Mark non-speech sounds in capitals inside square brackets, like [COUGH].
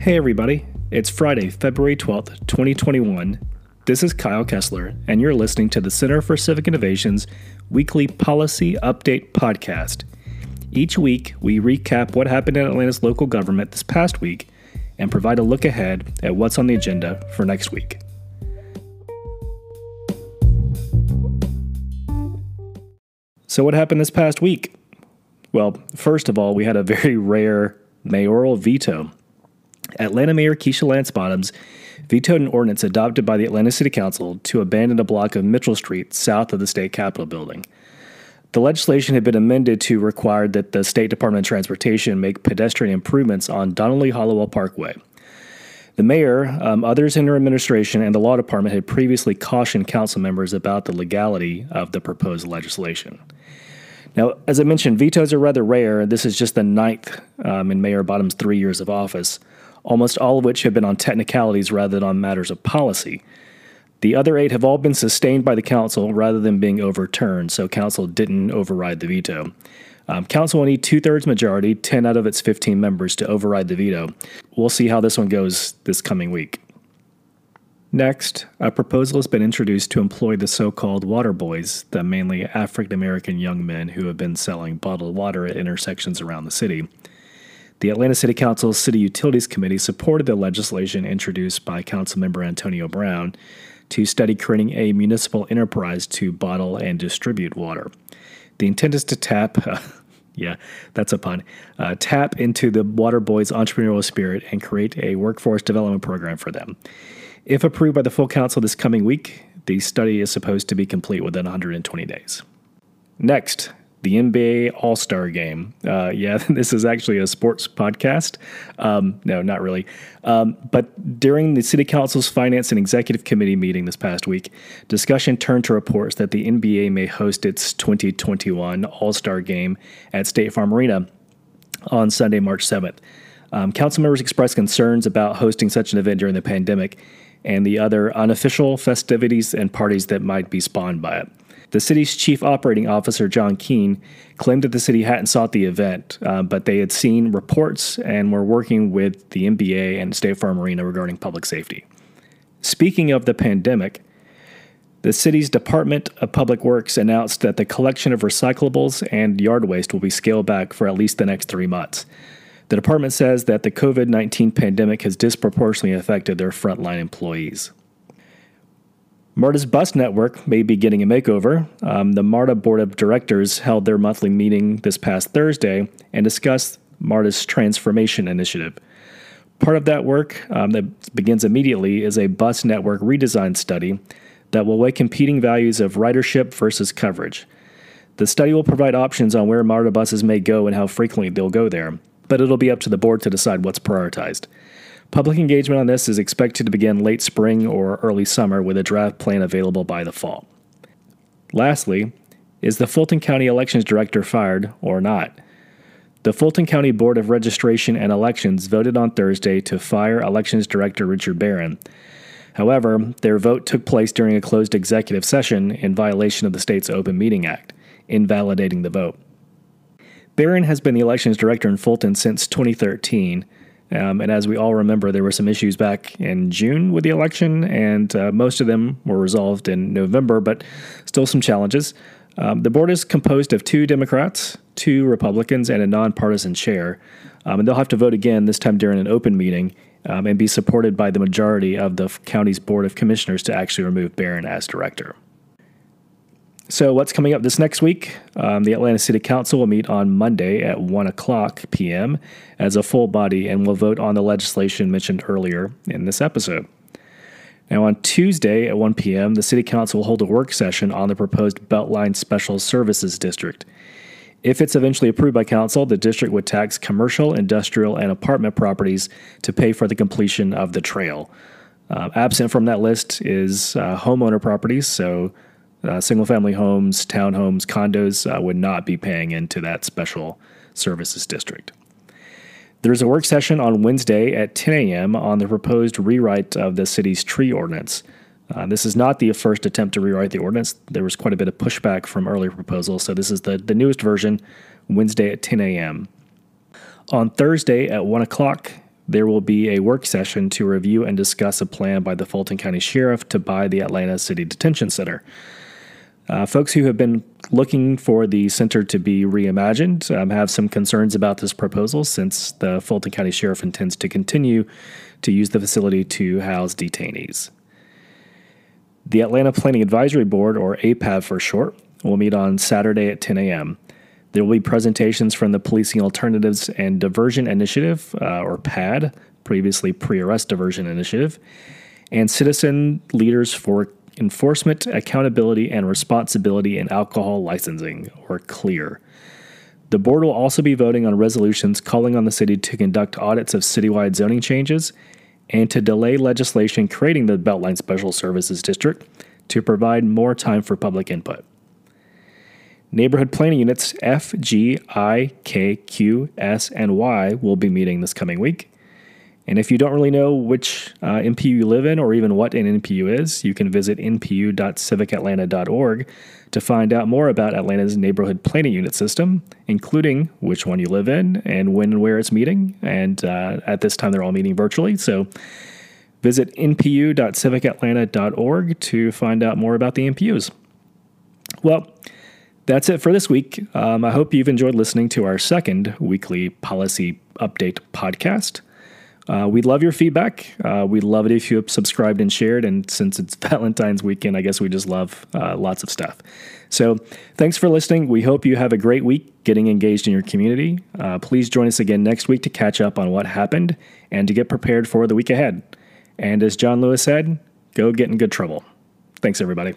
Hey, everybody. It's Friday, February 12th, 2021. This is Kyle Kessler, and you're listening to the Center for Civic Innovation's weekly policy update podcast. Each week, we recap what happened in Atlanta's local government this past week and provide a look ahead at what's on the agenda for next week. So, what happened this past week? Well, first of all, we had a very rare mayoral veto. Atlanta Mayor Keisha Lance Bottoms vetoed an ordinance adopted by the Atlanta City Council to abandon a block of Mitchell Street south of the state capitol building. The legislation had been amended to require that the State Department of Transportation make pedestrian improvements on Donald Lee Hollowell Parkway. The mayor, um, others in her administration, and the law department had previously cautioned council members about the legality of the proposed legislation. Now, as I mentioned, vetoes are rather rare. This is just the ninth um, in Mayor Bottom's three years of office, almost all of which have been on technicalities rather than on matters of policy. The other eight have all been sustained by the council rather than being overturned, so council didn't override the veto. Um, council will need two thirds majority, 10 out of its 15 members, to override the veto. We'll see how this one goes this coming week. Next, a proposal has been introduced to employ the so called water boys, the mainly African American young men who have been selling bottled water at intersections around the city. The Atlanta City Council's City Utilities Committee supported the legislation introduced by Councilmember Antonio Brown to study creating a municipal enterprise to bottle and distribute water. The intent is to tap, [LAUGHS] uh, yeah, that's a pun, uh, tap into the water boys' entrepreneurial spirit and create a workforce development program for them. If approved by the full council this coming week, the study is supposed to be complete within 120 days. Next, the NBA All Star Game. Uh, yeah, [LAUGHS] this is actually a sports podcast. Um, no, not really. Um, but during the City Council's Finance and Executive Committee meeting this past week, discussion turned to reports that the NBA may host its 2021 All Star Game at State Farm Arena on Sunday, March 7th. Um, council members expressed concerns about hosting such an event during the pandemic and the other unofficial festivities and parties that might be spawned by it. The city's chief operating officer, Jon Keen, claimed that the city hadn't sought the event, uh, but they had seen reports and were working with the NBA and State Farm Arena regarding public safety. Speaking of the pandemic, the city's Department of Public Works announced that the collection of recyclables and yard waste will be scaled back for at least the next three months. The department says that the COVID 19 pandemic has disproportionately affected their frontline employees. MARTA's bus network may be getting a makeover. Um, the MARTA Board of Directors held their monthly meeting this past Thursday and discussed MARTA's transformation initiative. Part of that work um, that begins immediately is a bus network redesign study that will weigh competing values of ridership versus coverage. The study will provide options on where MARTA buses may go and how frequently they'll go there, but it'll be up to the board to decide what's prioritized. Public engagement on this is expected to begin late spring or early summer with a draft plan available by the fall. Lastly, is the Fulton County Elections Director fired or not? The Fulton County Board of Registration and Elections voted on Thursday to fire Elections Director Richard Barron. However, their vote took place during a closed executive session in violation of the state's Open Meeting Act, invalidating the vote. Barron has been the elections director in Fulton since 2013 um, and as we all remember, there were some issues back in June with the election, and uh, most of them were resolved in November, but still some challenges. Um, the board is composed of two Democrats, two Republicans, and a nonpartisan chair. Um, and they'll have to vote again, this time during an open meeting, um, and be supported by the majority of the county's Board of Commissioners to actually remove Barron as director. So, what's coming up this next week? Um, the Atlanta City Council will meet on Monday at 1 o'clock p.m. as a full body and will vote on the legislation mentioned earlier in this episode. Now, on Tuesday at 1 p.m., the City Council will hold a work session on the proposed Beltline Special Services District. If it's eventually approved by Council, the district would tax commercial, industrial, and apartment properties to pay for the completion of the trail. Uh, absent from that list is uh, homeowner properties, so uh, single family homes, townhomes, condos uh, would not be paying into that special services district. There's a work session on Wednesday at 10 a.m. on the proposed rewrite of the city's tree ordinance. Uh, this is not the first attempt to rewrite the ordinance. There was quite a bit of pushback from earlier proposals, so this is the, the newest version, Wednesday at 10 a.m. On Thursday at 1 o'clock there will be a work session to review and discuss a plan by the Fulton County Sheriff to buy the Atlanta City Detention Center. Uh, folks who have been looking for the center to be reimagined um, have some concerns about this proposal since the Fulton County Sheriff intends to continue to use the facility to house detainees. The Atlanta Planning Advisory Board, or APAB for short, will meet on Saturday at 10 a.m. There will be presentations from the Policing Alternatives and Diversion Initiative, uh, or PAD, previously Pre Arrest Diversion Initiative, and citizen leaders for enforcement, accountability, and responsibility in alcohol licensing, or CLEAR. The board will also be voting on resolutions calling on the city to conduct audits of citywide zoning changes and to delay legislation creating the Beltline Special Services District to provide more time for public input. Neighborhood planning units F, G, I, K, Q, S, and Y will be meeting this coming week. And if you don't really know which uh, NPU you live in or even what an NPU is, you can visit npu.civicatlanta.org to find out more about Atlanta's neighborhood planning unit system, including which one you live in and when and where it's meeting. And uh, at this time, they're all meeting virtually. So visit npu.civicatlanta.org to find out more about the NPUs. Well, that's it for this week. Um, I hope you've enjoyed listening to our second weekly policy update podcast. Uh, we'd love your feedback. Uh, we'd love it if you subscribed and shared. And since it's [LAUGHS] Valentine's weekend, I guess we just love uh, lots of stuff. So thanks for listening. We hope you have a great week getting engaged in your community. Uh, please join us again next week to catch up on what happened and to get prepared for the week ahead. And as John Lewis said, go get in good trouble. Thanks, everybody.